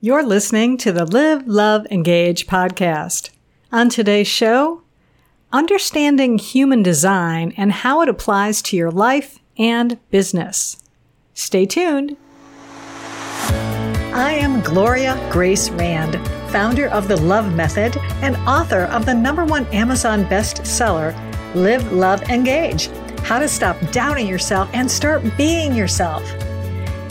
You're listening to the Live, Love, Engage podcast. On today's show, understanding human design and how it applies to your life and business. Stay tuned. I am Gloria Grace Rand, founder of the Love Method and author of the number one Amazon bestseller, Live, Love, Engage How to Stop Doubting Yourself and Start Being Yourself.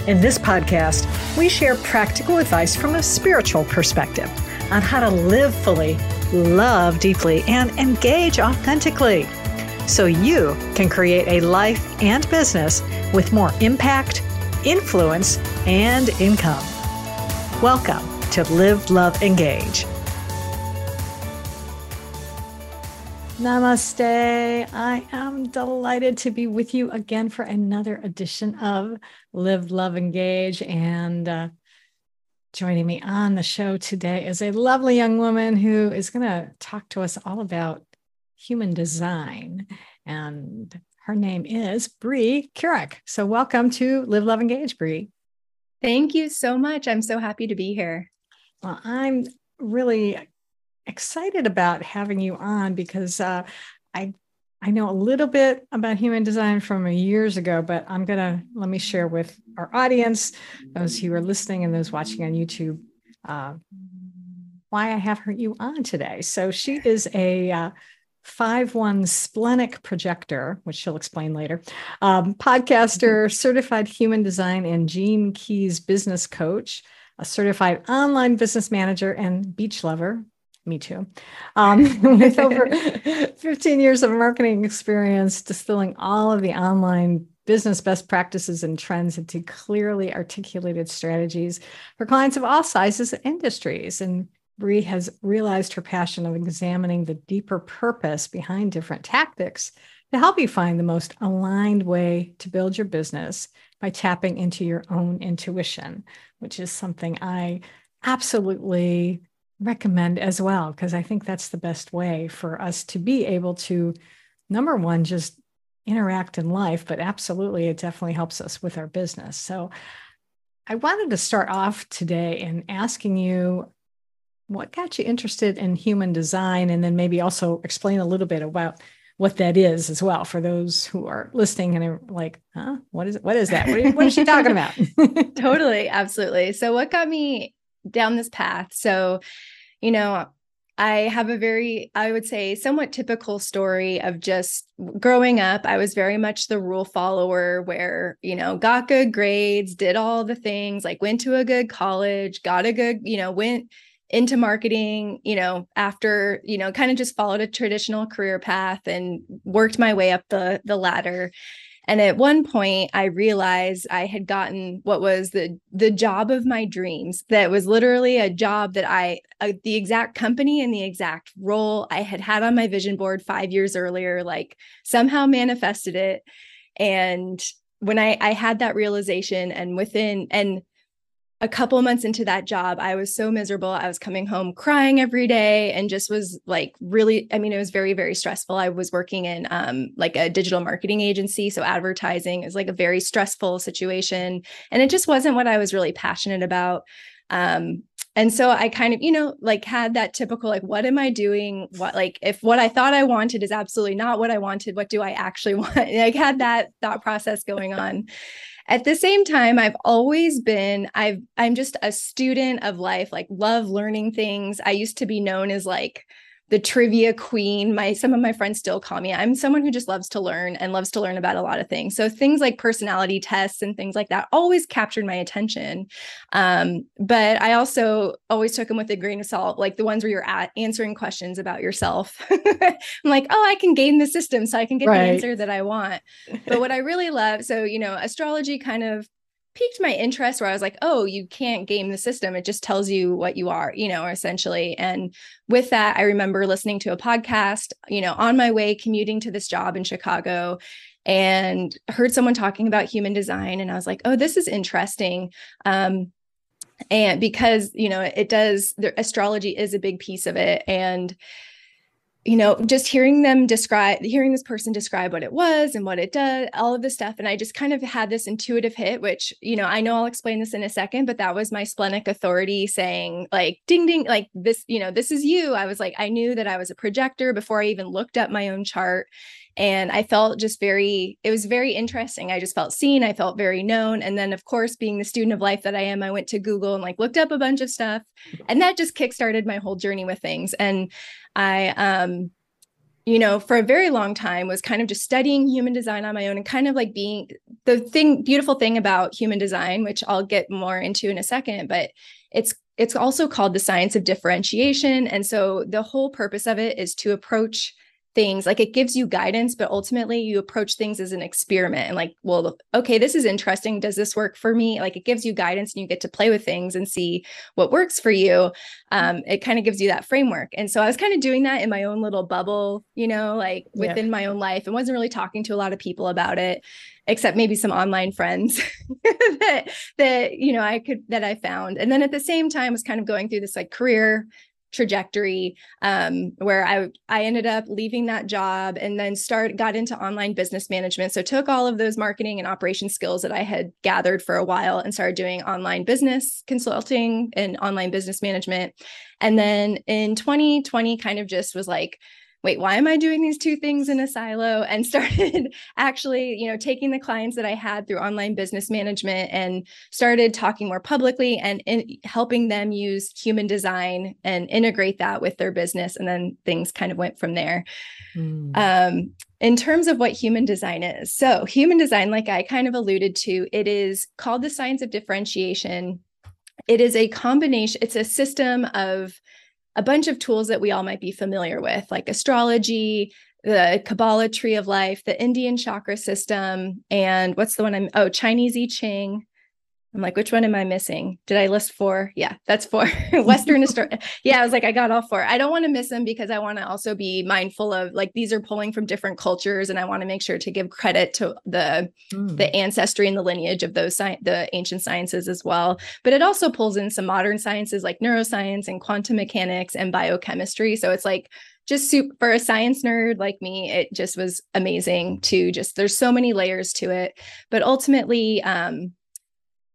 In this podcast, we share practical advice from a spiritual perspective on how to live fully, love deeply, and engage authentically so you can create a life and business with more impact, influence, and income. Welcome to Live, Love, Engage. Namaste. I am delighted to be with you again for another edition of Live, Love, Engage. And uh, joining me on the show today is a lovely young woman who is going to talk to us all about human design. And her name is Bree Kurek. So, welcome to Live, Love, Engage, Bree. Thank you so much. I'm so happy to be here. Well, I'm really excited about having you on because uh, I I know a little bit about human design from years ago, but I'm gonna let me share with our audience, those who are listening and those watching on YouTube, uh, why I have her you on today. So she is a uh, five one splenic projector, which she'll explain later, um, podcaster, certified human design and Gene Keys business coach, a certified online business manager, and beach lover. Me too. Um, with over 15 years of marketing experience, distilling all of the online business best practices and trends into clearly articulated strategies for clients of all sizes and industries. And Bree has realized her passion of examining the deeper purpose behind different tactics to help you find the most aligned way to build your business by tapping into your own intuition, which is something I absolutely recommend as well, because I think that's the best way for us to be able to, number one, just interact in life, but absolutely, it definitely helps us with our business. So I wanted to start off today in asking you what got you interested in human design, and then maybe also explain a little bit about what that is as well for those who are listening and are like, huh, what is? What is that? What, what is she talking about? totally. Absolutely. So what got me down this path. So, you know, I have a very, I would say, somewhat typical story of just growing up. I was very much the rule follower where, you know, got good grades, did all the things, like went to a good college, got a good, you know, went into marketing, you know, after, you know, kind of just followed a traditional career path and worked my way up the the ladder. And at one point, I realized I had gotten what was the the job of my dreams. That was literally a job that I, uh, the exact company and the exact role I had had on my vision board five years earlier. Like somehow manifested it, and when I I had that realization, and within and a couple months into that job, I was so miserable. I was coming home crying every day and just was like really, I mean, it was very, very stressful. I was working in um, like a digital marketing agency. So advertising is like a very stressful situation. And it just wasn't what I was really passionate about. Um, and so I kind of, you know, like had that typical, like, what am I doing? What, like, if what I thought I wanted is absolutely not what I wanted, what do I actually want? like, had that thought process going on. At the same time, I've always been, I've, I'm just a student of life, like love learning things. I used to be known as like, the trivia queen. My some of my friends still call me. I'm someone who just loves to learn and loves to learn about a lot of things. So things like personality tests and things like that always captured my attention. Um, but I also always took them with a grain of salt, like the ones where you're at answering questions about yourself. I'm like, oh, I can game the system so I can get right. the answer that I want. But what I really love, so you know, astrology kind of piqued my interest where I was like, oh, you can't game the system. It just tells you what you are, you know, essentially. And with that, I remember listening to a podcast, you know, on my way commuting to this job in Chicago and heard someone talking about human design. And I was like, oh, this is interesting. Um, and because, you know, it does, the astrology is a big piece of it. And you know, just hearing them describe, hearing this person describe what it was and what it does, all of this stuff. And I just kind of had this intuitive hit, which, you know, I know I'll explain this in a second, but that was my splenic authority saying, like, ding, ding, like this, you know, this is you. I was like, I knew that I was a projector before I even looked up my own chart. And I felt just very, it was very interesting. I just felt seen. I felt very known. And then, of course, being the student of life that I am, I went to Google and like looked up a bunch of stuff. And that just kickstarted my whole journey with things. And I, um, you know, for a very long time was kind of just studying human design on my own and kind of like being the thing, beautiful thing about human design, which I'll get more into in a second, but it's it's also called the science of differentiation. And so the whole purpose of it is to approach things like it gives you guidance but ultimately you approach things as an experiment and like well okay this is interesting. Does this work for me? Like it gives you guidance and you get to play with things and see what works for you. Um, it kind of gives you that framework. And so i was kind of doing that in my own little bubble you know like within yeah. my own life and wasn't really talking to a lot of people about it except maybe some online friends that that you know I could that I found. And then at the same time was kind of going through this like career trajectory um, where I I ended up leaving that job and then start got into online business management. So took all of those marketing and operation skills that I had gathered for a while and started doing online business consulting and online business management. And then in 2020 kind of just was like wait, why am I doing these two things in a silo? And started actually, you know, taking the clients that I had through online business management and started talking more publicly and in, helping them use human design and integrate that with their business. And then things kind of went from there. Mm. Um, in terms of what human design is, so human design, like I kind of alluded to, it is called the science of differentiation. It is a combination, it's a system of a bunch of tools that we all might be familiar with, like astrology, the Kabbalah tree of life, the Indian chakra system, and what's the one I'm oh, Chinese I Ching, I'm like, which one am I missing? Did I list four? Yeah, that's four. Western history. Yeah, I was like, I got all four. I don't want to miss them because I want to also be mindful of like these are pulling from different cultures, and I want to make sure to give credit to the mm. the ancestry and the lineage of those sci- the ancient sciences as well. But it also pulls in some modern sciences like neuroscience and quantum mechanics and biochemistry. So it's like just soup for a science nerd like me it just was amazing to just there's so many layers to it but ultimately um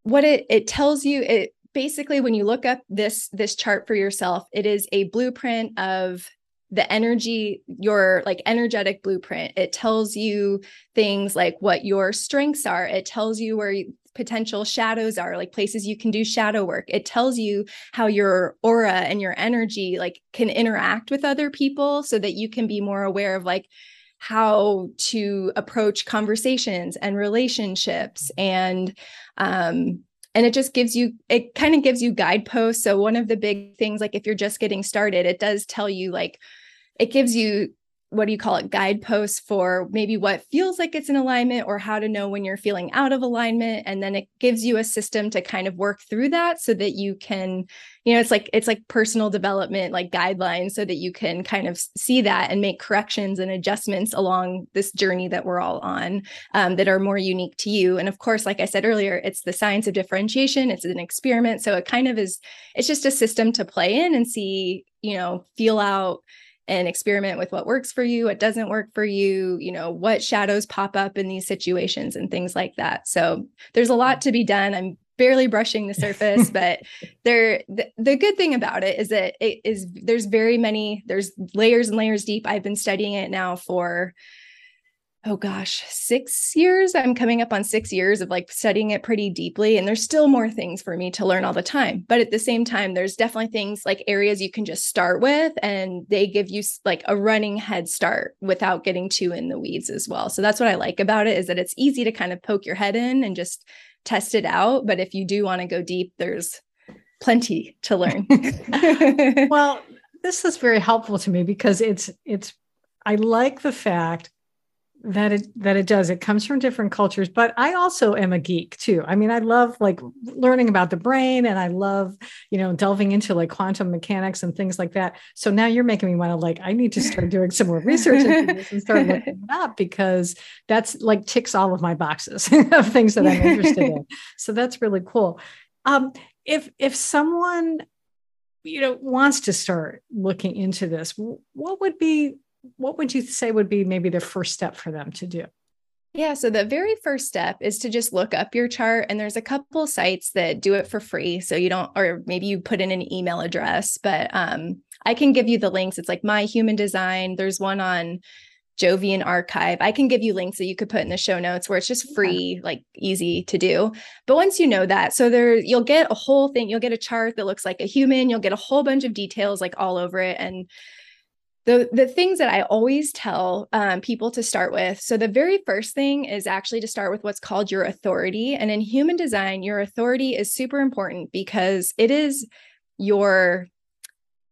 what it it tells you it basically when you look up this this chart for yourself it is a blueprint of the energy your like energetic blueprint. It tells you things like what your strengths are. It tells you where you, potential shadows are like places you can do shadow work. It tells you how your aura and your energy like can interact with other people so that you can be more aware of like how to approach conversations and relationships and um and it just gives you it kind of gives you guideposts. So one of the big things like if you're just getting started it does tell you like it gives you what do you call it guideposts for maybe what feels like it's in alignment or how to know when you're feeling out of alignment. And then it gives you a system to kind of work through that so that you can you know it's like it's like personal development like guidelines so that you can kind of see that and make corrections and adjustments along this journey that we're all on um, that are more unique to you. And of course like i said earlier it's the science of differentiation. It's an experiment. So it kind of is it's just a system to play in and see you know feel out and experiment with what works for you, what doesn't work for you, you know, what shadows pop up in these situations and things like that. So there's a lot to be done. I'm barely brushing the surface, but there the, the good thing about it is that it is there's very many there's layers and layers deep. I've been studying it now for oh gosh, six years. I'm coming up on six years of like studying it pretty deeply. And there's still more things for me to learn all the time. But at the same time, there's definitely things like areas you can just start with, and they give you like a running head start without getting too in the weeds as well. So that's what I like about it is that it's easy to kind of poke your head in and just test it out. But if you do want to go deep, there's plenty to learn. well, this is very helpful to me because it's, it's, I like the fact that it that it does. It comes from different cultures but i also am a geek too. I mean i love like learning about the brain and i love you know delving into like quantum mechanics and things like that. So now you're making me want to like i need to start doing some more research and start looking it up because that's like ticks all of my boxes of things that i'm interested in. So that's really cool. Um if if someone you know wants to start looking into this what would be what would you say would be maybe the first step for them to do? Yeah. So the very first step is to just look up your chart. And there's a couple sites that do it for free. So you don't, or maybe you put in an email address, but um, I can give you the links. It's like My Human Design. There's one on Jovian Archive. I can give you links that you could put in the show notes where it's just free, like easy to do. But once you know that, so there you'll get a whole thing, you'll get a chart that looks like a human, you'll get a whole bunch of details like all over it. And the the things that I always tell um, people to start with. So the very first thing is actually to start with what's called your authority. And in human design, your authority is super important because it is your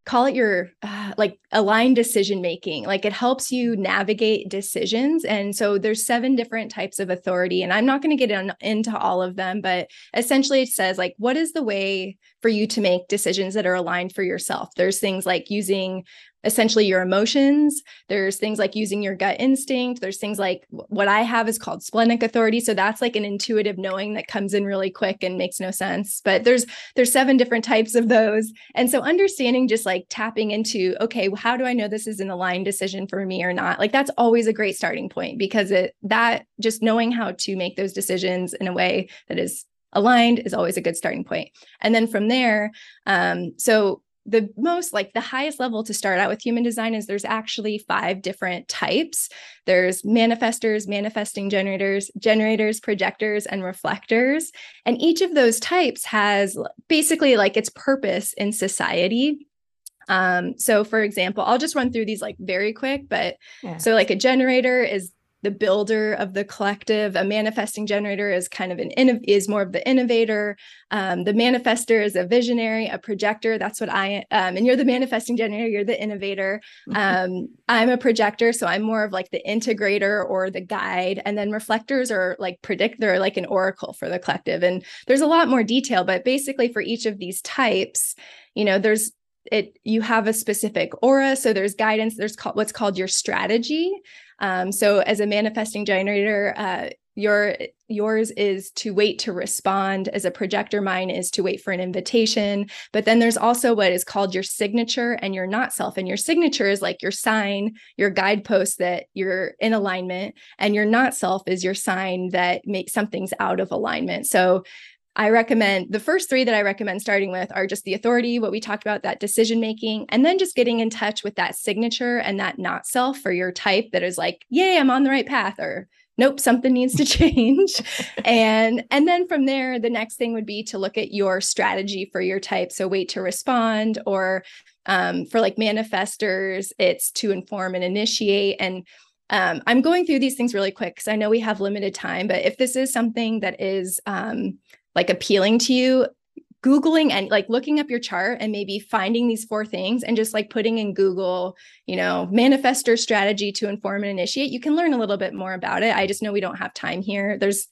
call it your uh, like aligned decision making like it helps you navigate decisions and so there's seven different types of authority and i'm not going to get in, into all of them but essentially it says like what is the way for you to make decisions that are aligned for yourself there's things like using essentially your emotions. There's things like using your gut instinct. There's things like what I have is called splenic authority. So that's like an intuitive knowing that comes in really quick and makes no sense. But there's there's seven different types of those. And so understanding just like tapping into, okay, how do I know this is an aligned decision for me or not? Like that's always a great starting point because it that just knowing how to make those decisions in a way that is aligned is always a good starting point. And then from there, um, so the most like the highest level to start out with human design is there's actually five different types. There's manifestors manifesting generators generators projectors and reflectors. And each of those types has basically like its purpose in society. Um, so for example i'll just run through these like very quick but yeah. so like a generator is the builder of the collective. A manifesting generator is kind of an is more of the innovator. Um, the manifester is a visionary, a projector. That's what I um, and you're the manifesting generator. You're the innovator. Um, I'm a projector, so I'm more of like the integrator or the guide. And then reflectors are like predict. They're like an oracle for the collective. And there's a lot more detail, but basically for each of these types, you know, there's it you have a specific aura so there's guidance there's called what's called your strategy um, so as a manifesting generator, uh, your yours is to wait to respond. As a projector mine is to wait for an invitation. But then there's also what is called your signature and your not self. And your signature is like your sign your guidepost that you're in alignment. And your not self is your sign that makes something's out of alignment. So I recommend the first three that I recommend starting with are just the authority, what we talked about, that decision making, and then just getting in touch with that signature and that not self for your type that is like, yay, I'm on the right path, or nope, something needs to change. and and then from there, the next thing would be to look at your strategy for your type. So wait to respond, or um, for like manifestors, it's to inform and initiate. And um, I'm going through these things really quick because I know we have limited time, but if this is something that is um, like appealing to you googling and like looking up your chart and maybe finding these four things and just like putting in google you know manifestor strategy to inform and initiate you can learn a little bit more about it. I just know we don't have time here. There's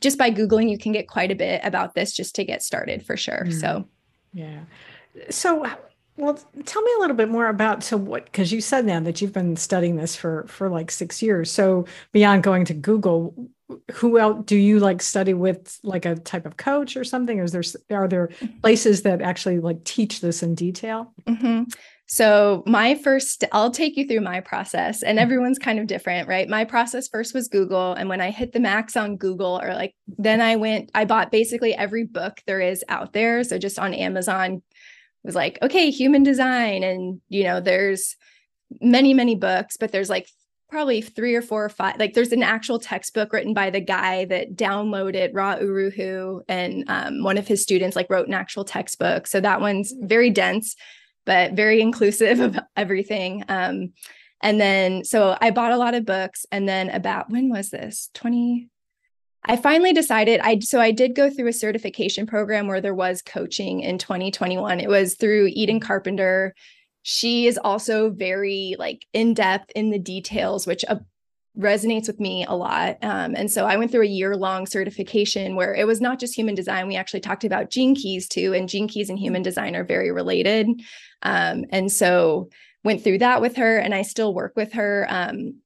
just by googling you can get quite a bit about this just to get started for sure. Mm. so yeah. So well tell me a little bit more about so what because you said now that you've been studying this for for like six years. So beyond going to google who else do you like study with like a type of coach or something or is there are there places that actually like teach this in detail mm-hmm. so my first i'll take you through my process and mm-hmm. everyone's kind of different right my process first was google and when i hit the max on google or like then i went i bought basically every book there is out there so just on amazon was like okay human design and you know there's many many books but there's like probably three or four or five. Like there's an actual textbook written by the guy that downloaded Ra Uru Hu, and um, one of his students like wrote an actual textbook. So that one's very dense, but very inclusive of everything. Um, and then so I bought a lot of books, and then about when was this? 20. I finally decided I so I did go through a certification program where there was coaching in 2021. It was through Eden Carpenter she is also very like in depth in the details which uh, resonates with me a lot um, and so i went through a year long certification where it was not just human design. We actually talked about gene keys too and gene keys and human design are very related um, and so went through that with her and i still work with her um,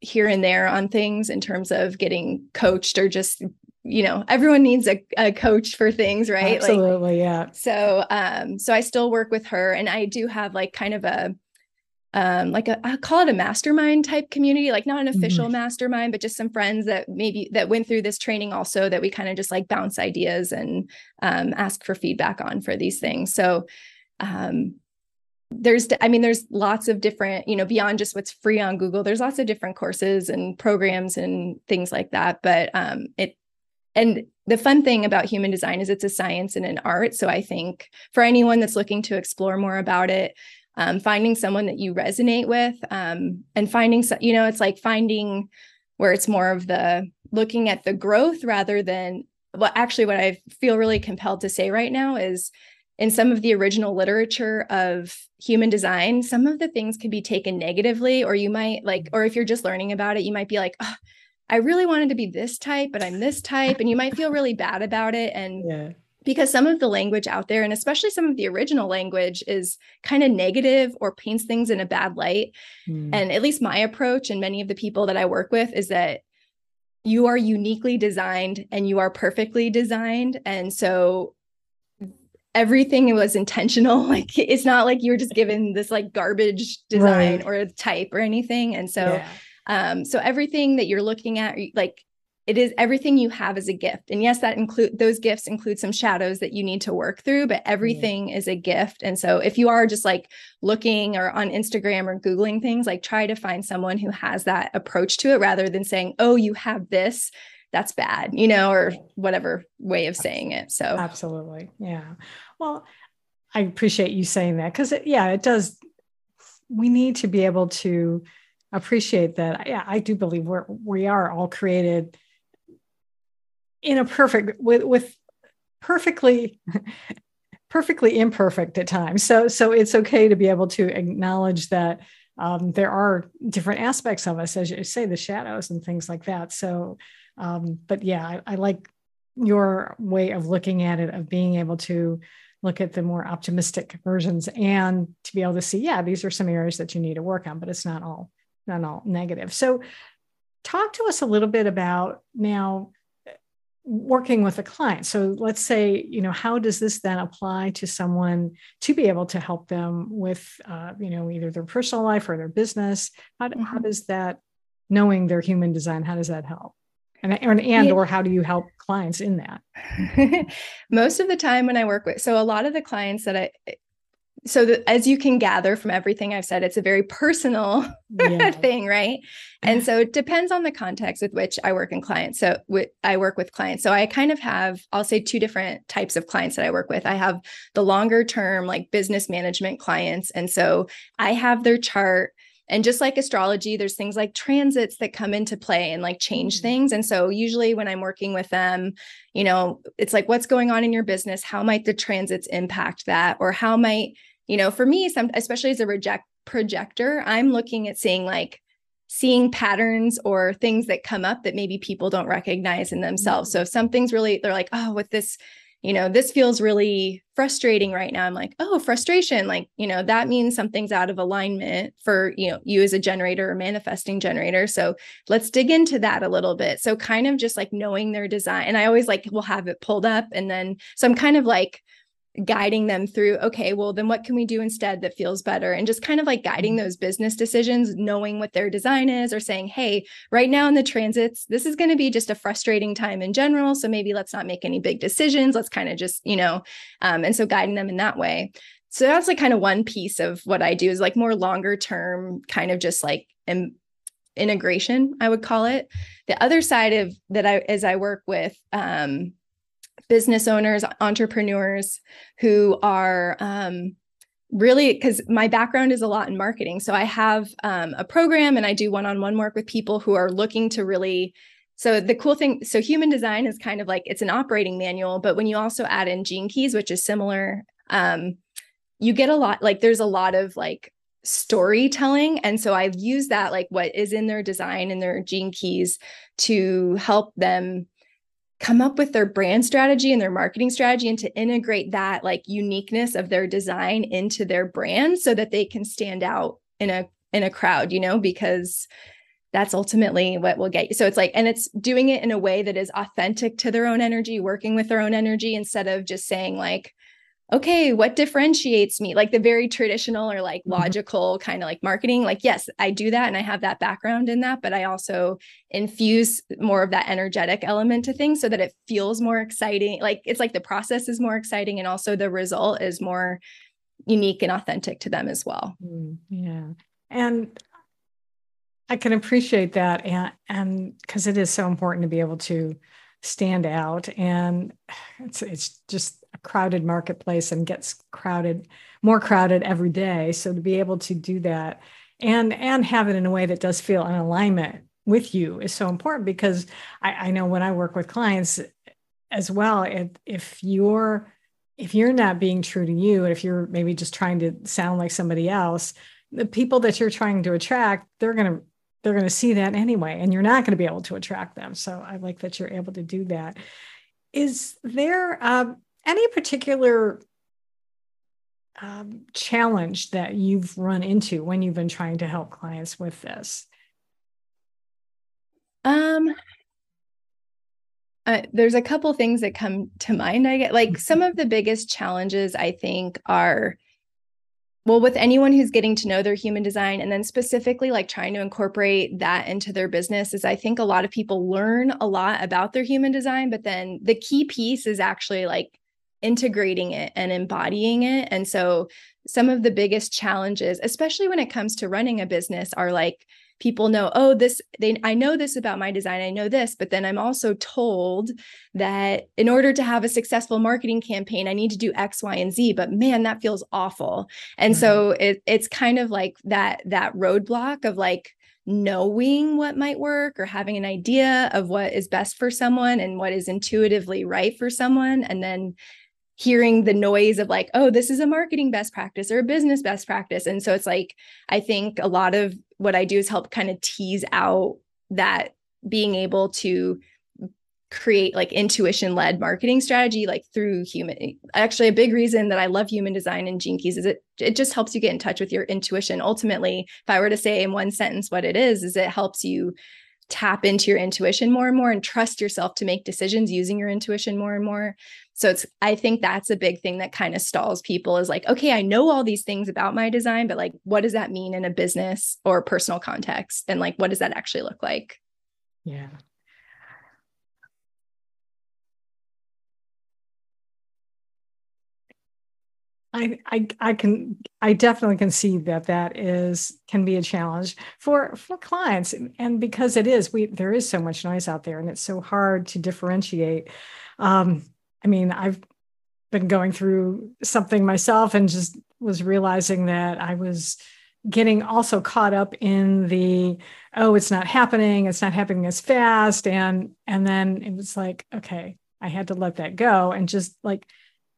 here and there on things in terms of getting coached or just you know everyone needs a, a coach for things right absolutely like, yeah so um so i still work with her and i do have like kind of a um, like a I call it a mastermind type community, like not an official mm-hmm. mastermind, but just some friends that maybe that went through this training also that we kind of just like bounce ideas and um, ask for feedback on for these things. So um, there's i mean there's lots of different you know beyond just what's free on google there's lots of different courses and programs and things like that but um it and the fun thing about human design is it's a science and an art. So i think for anyone that's looking to explore more about it um, finding someone that you resonate with um, and finding you know it's like finding where it's more of the looking at the growth rather than well actually what i feel really compelled to say right now is in some of the original literature of human design, some of the things can be taken negatively, or you might like, or if you're just learning about it, you might be like, oh, I really wanted to be this type, but I'm this type. And you might feel really bad about it. And yeah. because some of the language out there, and especially some of the original language, is kind of negative or paints things in a bad light. Mm. And at least my approach, and many of the people that I work with, is that you are uniquely designed and you are perfectly designed. And so everything was intentional. Like it's not like you were just given this like garbage design right. or type or anything. And so yeah. Um so everything that you're looking at like it is everything you have is a gift. And yes, that include those gifts include some shadows that you need to work through, but everything is a gift. And so if you are just like looking or on Instagram or Googling things, like try to find someone who has that approach to it rather than saying, oh, you have this that's bad, you know, or whatever way of saying it. So, absolutely. Yeah. Well, I appreciate you saying that because, yeah, it does. We need to be able to appreciate that. Yeah, I do believe we're, we are all created in a perfect, with, with perfectly, perfectly imperfect at times. So, so it's okay to be able to acknowledge that um, there are different aspects of us, as you say, the shadows and things like that. So, um, but yeah, I, I like your way of looking at it, of being able to look at the more optimistic versions and to be able to see, yeah, these are some areas that you need to work on, but it's not all not all negative. So talk to us a little bit about now working with a client. So let's say, you know, how does this then apply to someone to be able to help them with, uh, you know, either their personal life or their business? How, mm-hmm. how does that, knowing their human design, how does that help? and and, and or how do you help clients in that most of the time when i work with so a lot of the clients that i so the, as you can gather from everything i've said it's a very personal yeah. thing right? And so it depends on the context with which i work in clients. So with, i work with clients. So i kind of have i'll say two different types of clients that i work with. I have the longer term like business management clients. And so i have their chart and just like astrology, there's things like transits that come into play and like change mm. things. And so usually when I'm working with them, you know, it's like what's going on in your business? How might the transits impact that? Or how might, you know, for me, some especially as a reject projector, I'm looking at seeing like seeing patterns or things that come up that maybe people don't recognize in themselves. So if something's really, they're like, oh, with this you know, this feels really frustrating right now. I'm like, oh, frustration. Like, you know, that means something's out of alignment for, you know, you as a generator or manifesting generator. So let's dig into that a little bit. So kind of just like knowing their design. And I always like will have it pulled up. And then so I'm kind of like guiding them through okay well then what can we do instead that feels better? And just kind of like guiding mm-hmm. those business decisions knowing what their design is or saying hey right now in the transits this is going to be just a frustrating time in general so maybe let's not make any big decisions. Let's kind of just you know um, and so guiding them in that way. So that's like kind of one piece of what i do is like more longer term kind of just like Im- integration i would call it. The other side of that i as i work with um business owners, entrepreneurs who are um, really because my background is a lot in marketing. So I have um, a program and I do one on one work with people who are looking to really. So the cool thing, so human design is kind of like it's an operating manual, but when you also add in gene keys, which is similar, um, you get a lot like there's a lot of like storytelling and so i've used that like what is in their design and their gene keys to help them come up with their brand strategy and their marketing strategy and to integrate that like uniqueness of their design into their brand so that they can stand out in a in a crowd you know because that's ultimately what will get you. So it's like and it's doing it in a way that is authentic to their own energy working with their own energy instead of just saying like okay, what differentiates me? Like the very traditional or like mm-hmm. logical kind of like marketing. Like, yes, I do that and I have that background in that, but I also infuse more of that energetic element to things so that it feels more exciting. Like it's like the process is more exciting and also the result is more unique and authentic to them as well. Mm, yeah. And I can appreciate that and and because it is so important to be able to stand out and it's it's just crowded marketplace and gets crowded more crowded every day. So to be able to do that and and have it in a way that does feel in alignment with you is so important because I, I know when I work with clients as well if, if you're if you're not being true to you and if you're maybe just trying to sound like somebody else the people that you're trying to attract they're going to they're going to see that anyway and you're not going to be able to attract them. So i like that you're able to do that. Is there um, any particular um, challenge that you've run into when you've been trying to help clients with this? Um uh, there's a couple things that come to mind i get like some of the biggest challenges i think are well with anyone who's getting to know their human design and then specifically like trying to incorporate that into their business is i think a lot of people learn a lot about their human design but then the key piece is actually like integrating it and embodying it and so some of the biggest challenges especially when it comes to running a business are like people know oh this they i know this about my design i know this but then i'm also told that in order to have a successful marketing campaign i need to do x y and z but man that feels awful and mm-hmm. so it, it's kind of like that that roadblock of like knowing what might work or having an idea of what is best for someone and what is intuitively right for someone and then hearing the noise of like oh this is a marketing best practice or a business best practice and so it's like i think a lot of what i do is help kind of tease out that being able to create like intuition led marketing strategy like through human actually a big reason that i love human design and keys is it it just helps you get in touch with your intuition ultimately if i were to say in one sentence what it is is it helps you tap into your intuition more and more and trust yourself to make decisions using your intuition more and more. So it's I think that's a big thing that kind of stalls people is like, okay, I know all these things about my design, but like what does that mean in a business or personal context? And like what does that actually look like? Yeah. I, I I can I definitely can see that that is can be a challenge for for clients and because it is we there is so much noise out there and it's so hard to differentiate. Um, I mean I've been going through something myself and just was realizing that I was getting also caught up in the oh it's not happening it's not happening as fast and and then it was like okay I had to let that go and just like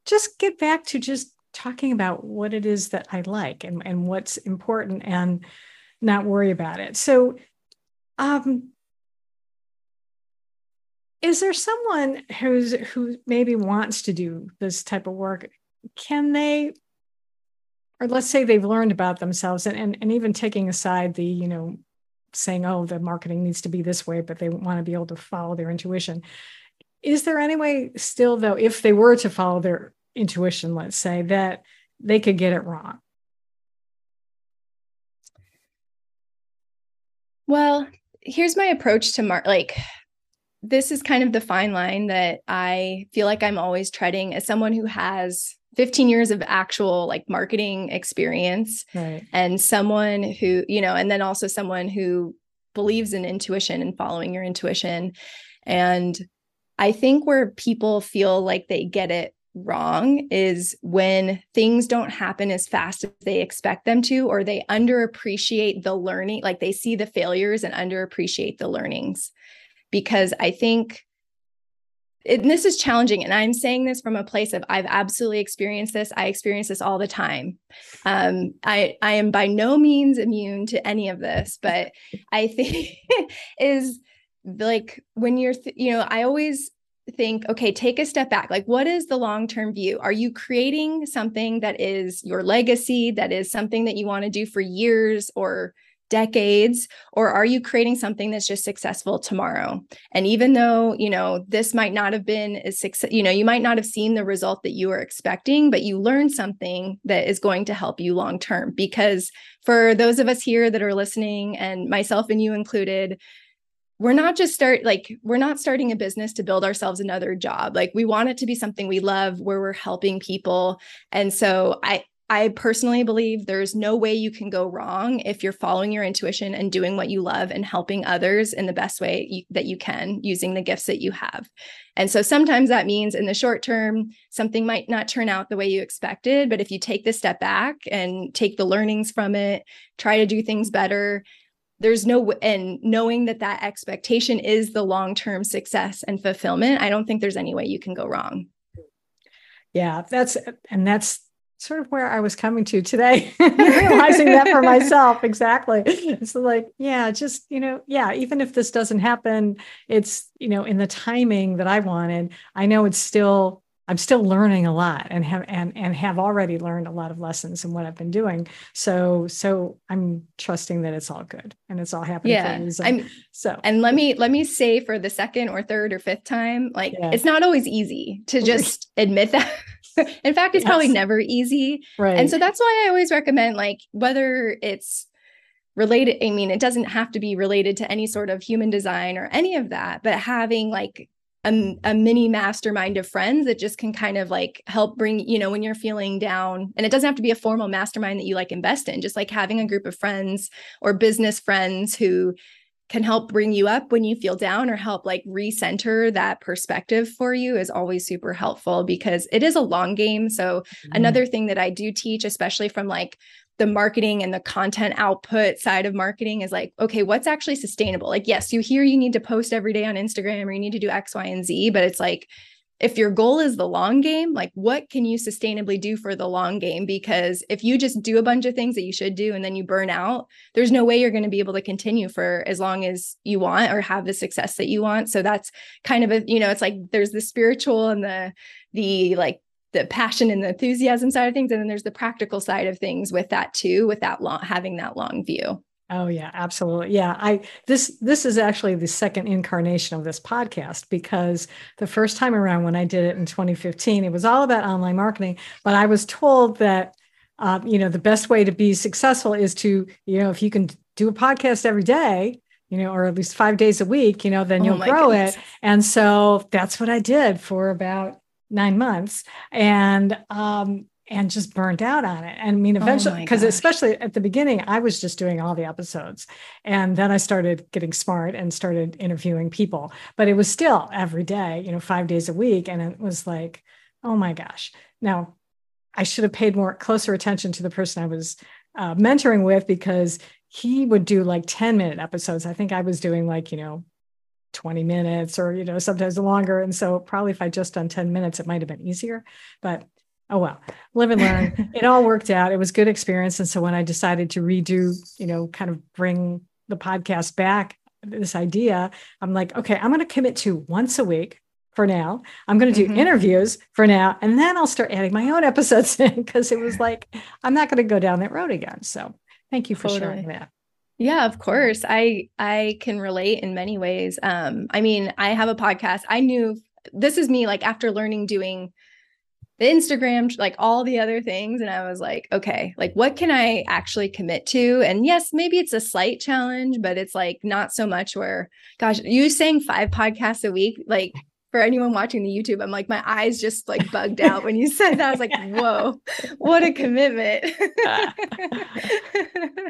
just get back to just talking about what it is that I like and, and what's important and not worry about it. So, um, is there someone who's who maybe wants to do this type of work? Can they, or let's say they've learned about themselves and, and, and even taking aside the, you know, saying, oh, the marketing needs to be this way, but they want to be able to follow their intuition. Is there any way still, though, if they were to follow their intuition, let's say, that they could get it wrong? Well, here's my approach to mark like this is kind of the fine line that I feel like I'm always treading as someone who has 15 years of actual like marketing experience right. and someone who, you know, and then also someone who believes in intuition and following your intuition. And I think where people feel like they get it wrong is when things don't happen as fast as they expect them to, or they underappreciate the learning, like they see the failures and underappreciate the learnings. Because I think it, this is challenging. And I'm saying this from a place of I've absolutely experienced this. I experience this all the time. Um, I, I am by no means immune to any of this, but I think is like when you're, th- you know, I always think, okay, take a step back. Like, what is the long term view? Are you creating something that is your legacy, that is something that you want to do for years or decades or are you creating something that's just successful tomorrow? And even though you know this might not have been as success you know you might not have seen the result that you were expecting but you learned something that is going to help you long term. Because for those of us here that are listening and myself and you included we're not just start like we're not starting a business to build ourselves another job. Like we want it to be something we love where we're helping people. And so i I personally believe there's no way you can go wrong if you're following your intuition and doing what you love and helping others in the best way you, that you can using the gifts that you have. And so sometimes that means in the short term, something might not turn out the way you expected. But if you take the step back and take the learnings from it, try to do things better, there's no and knowing that that expectation is the long-term success and fulfillment i don't think there's any way you can go wrong yeah that's and that's sort of where I was coming to today, realizing that for myself. Exactly. It's like, yeah, just, you know, yeah, even if this doesn't happen, it's, you know, in the timing that I wanted, I know it's still, I'm still learning a lot and have and and have already learned a lot of lessons in what I've been doing. So so I'm trusting that it's all good and it's all happening yeah. for a reason. I'm, so and let me let me say for the second or third or fifth time, like yeah. it's not always easy to just admit that in fact, it's yes. probably never easy. Right. And so that's why I always recommend like whether it's related, I mean, it doesn't have to be related to any sort of human design or any of that, but having like a, a mini mastermind of friends that just can kind of like help bring, you know, when you're feeling down, and it doesn't have to be a formal mastermind that you like invest in, just like having a group of friends or business friends who can help bring you up when you feel down or help like recenter that perspective for you is always super helpful because it is a long game. So, mm-hmm. another thing that I do teach, especially from like the marketing and the content output side of marketing is like, okay, what's actually sustainable? Like, yes, you hear you need to post every day on Instagram or you need to do X, Y, and Z, but it's like, if your goal is the long game, like what can you sustainably do for the long game? Because if you just do a bunch of things that you should do and then you burn out, there's no way you're going to be able to continue for as long as you want or have the success that you want. So that's kind of a, you know, it's like there's the spiritual and the, the like the passion and the enthusiasm side of things. And then there's the practical side of things with that too, with that long, having that long view. Oh yeah, absolutely. Yeah, I this this is actually the second incarnation of this podcast because the first time around when I did it in 2015, it was all about online marketing, but I was told that uh, you know the best way to be successful is to you know if you can do a podcast every day, you know, or at least five days a week, you know, then oh you'll grow goodness. it. And so that's what I did for about nine months, and um, and just burned out on it. And I mean, oh eventually, because oh especially at the beginning, I was just doing all the episodes. And then I started getting smart and started interviewing people. But it was still every day, you know, five days a week. And it was like, oh my gosh. Now, I should have paid more closer attention to the person I was uh, mentoring with because he would do like 10 minute episodes. I think I was doing like, you know, 20 minutes or you know sometimes longer and so probably if i just done 10 minutes it might have been easier but oh well live and learn it all worked out it was good experience and so when i decided to redo you know kind of bring the podcast back this idea i'm like okay i'm going to commit to once a week for now i'm going to do mm-hmm. interviews for now and then i'll start adding my own episodes in because it was like i'm not going to go down that road again so thank you for totally. sharing that yeah, of course. I I can relate in many ways. Um I mean, I have a podcast. I knew this is me like after learning doing the Instagram, like all the other things. And I was like, okay, like what can I actually commit to? And yes, maybe it's a slight challenge, but it's like not so much where, gosh, you saying five podcasts a week, like for anyone watching the YouTube, I'm like, my eyes just like bugged out when you said that. I was like, whoa, what a commitment.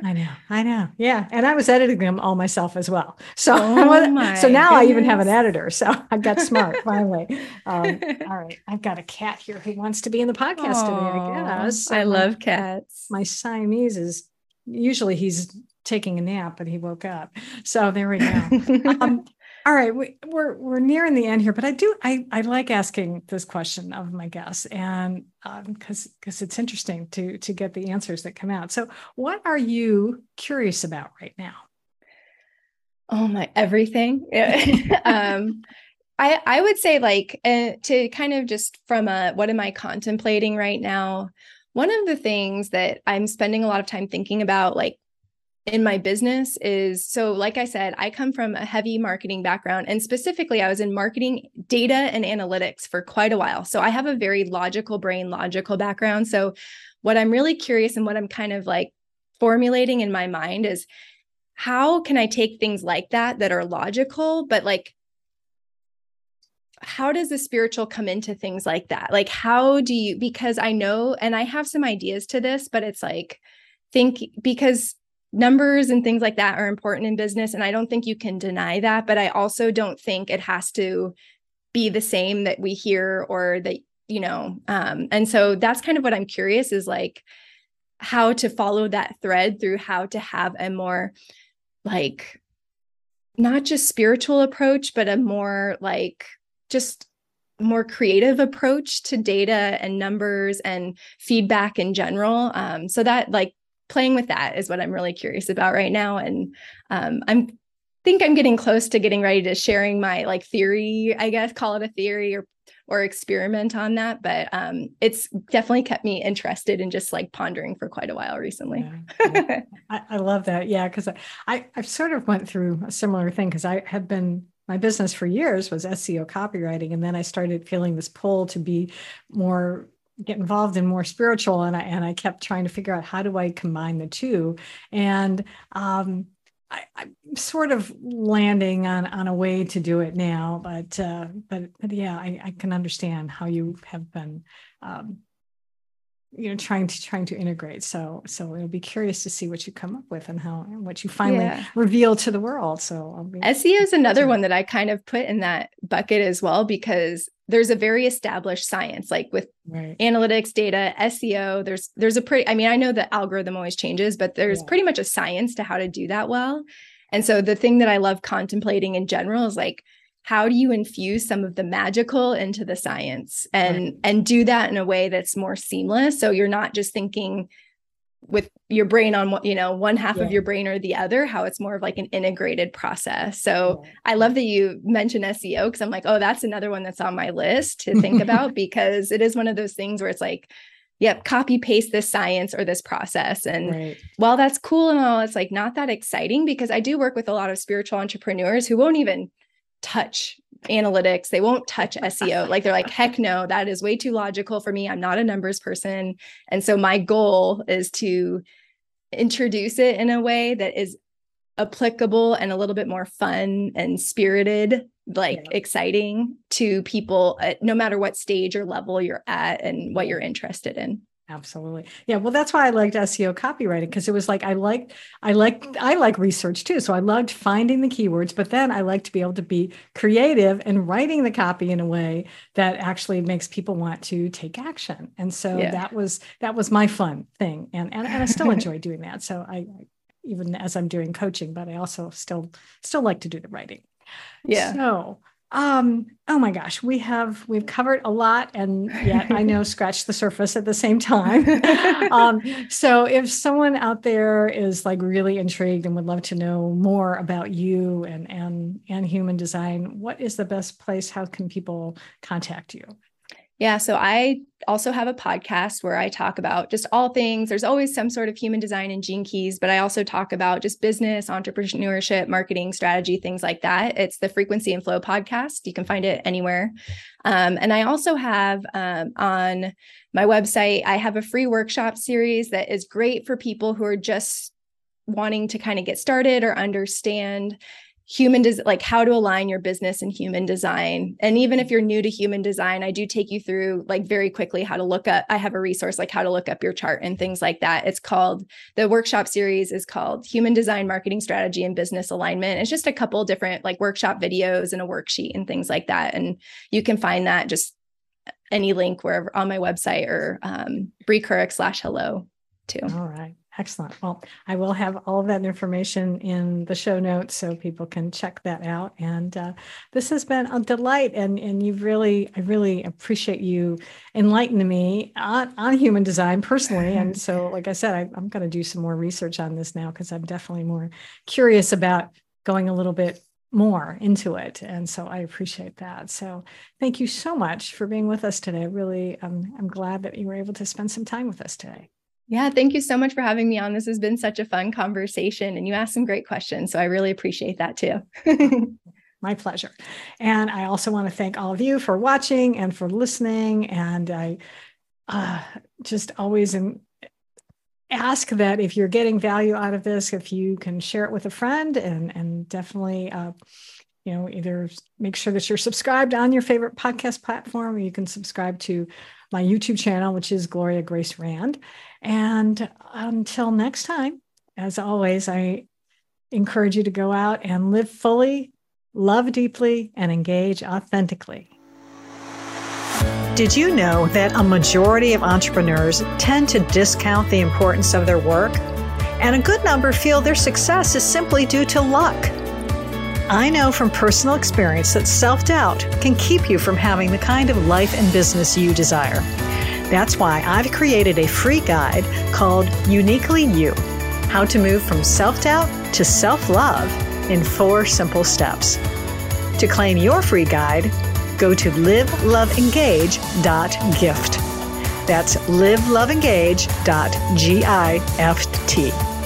I know, I know. Yeah. And I was editing them all myself as well. So, oh so now goodness. I even have an editor. So I got smart finally. Um, all right. I've got a cat here who wants to be in the podcast today, I guess. I love cats. My Siamese is usually he's taking a nap, but he woke up. So there we go. Um, all right, we, are we're nearing the end here, but I do I I like asking this question of my guests, and because um, because it's interesting to to get the answers that come out. So, what are you curious about right now? Oh my, everything. um, I I would say like uh, to kind of just from a what am I contemplating right now. One of the things that I'm spending a lot of time thinking about, like in my business is so like i said i come from a heavy marketing background and specifically i was in marketing data and analytics for quite a while. So i have a very logical brain logical background. So what i'm really curious and what i'm kind of like formulating in my mind is how can i take things like that that are logical but like how does the spiritual come into things like that? Like how do you because i know and i have some ideas to this but it's like think because numbers and things like that are important in business and i don't think you can deny that but i also don't think it has to be the same that we hear or that you know um and so that's kind of what i'm curious is like how to follow that thread through how to have a more like not just spiritual approach but a more like just more creative approach to data and numbers and feedback in general. Um, so that like playing with that is what I'm really curious about right now. And um, I'm think I'm getting close to getting ready to sharing my like theory, I guess, call it a theory or or experiment on that. But um, it's definitely kept me interested in just like pondering for quite a while recently. Yeah, yeah. I, I, love that. Yeah, because I, I I've sort of went through a similar thing because I have been my business for years was SEO copywriting, and then I started feeling this pull to be more get involved in more spiritual and I, and I kept trying to figure out how do I combine the two. And um, I, am sort of landing on on a way to do it now but uh, but but yeah I, I can understand how you have been um, you know trying to trying to integrate so so it'll be curious to see what you come up with and how and what you finally yeah. reveal to the world so seo is another one that i kind of put in that bucket as well because there's a very established science like with right. analytics data seo there's there's a pretty i mean i know the algorithm always changes but there's yeah. pretty much a science to how to do that well and so the thing that i love contemplating in general is like how do you infuse some of the magical into the science and right. and do that in a way that's more seamless so you're not just thinking with your brain on what you know one half yeah. of your brain or the other how it's more of like an integrated process so yeah. i love that you mentioned seo because i'm like oh that's another one that's on my list to think about because it is one of those things where it's like yep copy paste this science or this process and right. while that's cool and all it's like not that exciting because i do work with a lot of spiritual entrepreneurs who won't even touch analytics. They won't touch SEO. Like they're like, heck no, that is way too logical for me. I'm not a numbers person. And so my goal is to introduce it in a way that is applicable and a little bit more fun and spirited, like yeah. exciting to people, at, no matter what stage or level you're at and what you're interested in. Absolutely. Yeah. Well, that's why I liked SEO copywriting because it was like I like I like I like research too. So I loved finding the keywords, but then I like to be able to be creative and writing the copy in a way that actually makes people want to take action. And so yeah. that was that was my fun thing. And and, and I still enjoy doing that. So I even as I'm doing coaching, but I also still still like to do the writing. Yeah. So um, oh my gosh, we have we've covered a lot, and yet I know scratch the surface at the same time. um, so if someone out there is like really intrigued and would love to know more about you and and and human design, what is the best place? How can people contact you? Yeah. So I also have a podcast where I talk about just all things. There's always some sort of human design and gene keys, but I also talk about just business, entrepreneurship, marketing, strategy, things like that. It's the Frequency and Flow podcast. You can find it anywhere. Um, and I also have um, on my website, I have a free workshop series that is great for people who are just wanting to kind of get started or understand human des- like how to align your business and human design and even if you're new to human design i do take you through like very quickly how to look up i have a resource like how to look up your chart and things like that it's called the workshop series is called human design marketing strategy and business alignment it's just a couple different like workshop videos and a worksheet and things like that and you can find that just any link wherever on my website or um, Brie slash hello too. All right. Excellent. Well, I will have all of that information in the show notes so people can check that out. And uh, this has been a delight. And, and you've really, I really appreciate you enlightening me on, on human design personally. And so, like I said, I, I'm going to do some more research on this now because I'm definitely more curious about going a little bit more into it. And so I appreciate that. So thank you so much for being with us today. Really, um, I'm glad that you were able to spend some time with us today. Yeah, thank you so much for having me on. This has been such a fun conversation and you asked some great questions. So I really appreciate that too. My pleasure. And I also want to thank all of you for watching and for listening. And I uh, just always am, ask that if you're getting value out of this, if you can share it with a friend and, and definitely, uh, you know, either make sure that you're subscribed on your favorite podcast platform, or you can subscribe to my YouTube channel, which is Gloria Grace Rand. And until next time, as always, I encourage you to go out and live fully, love deeply, and engage authentically. Did you know that a majority of entrepreneurs tend to discount the importance of their work? And a good number feel their success is simply due to luck. I know from personal experience that self doubt can keep you from having the kind of life and business you desire. That's why I've created a free guide called Uniquely You How to Move from Self Doubt to Self Love in Four Simple Steps. To claim your free guide, go to liveloveengage.gift. That's liveloveengage.gift.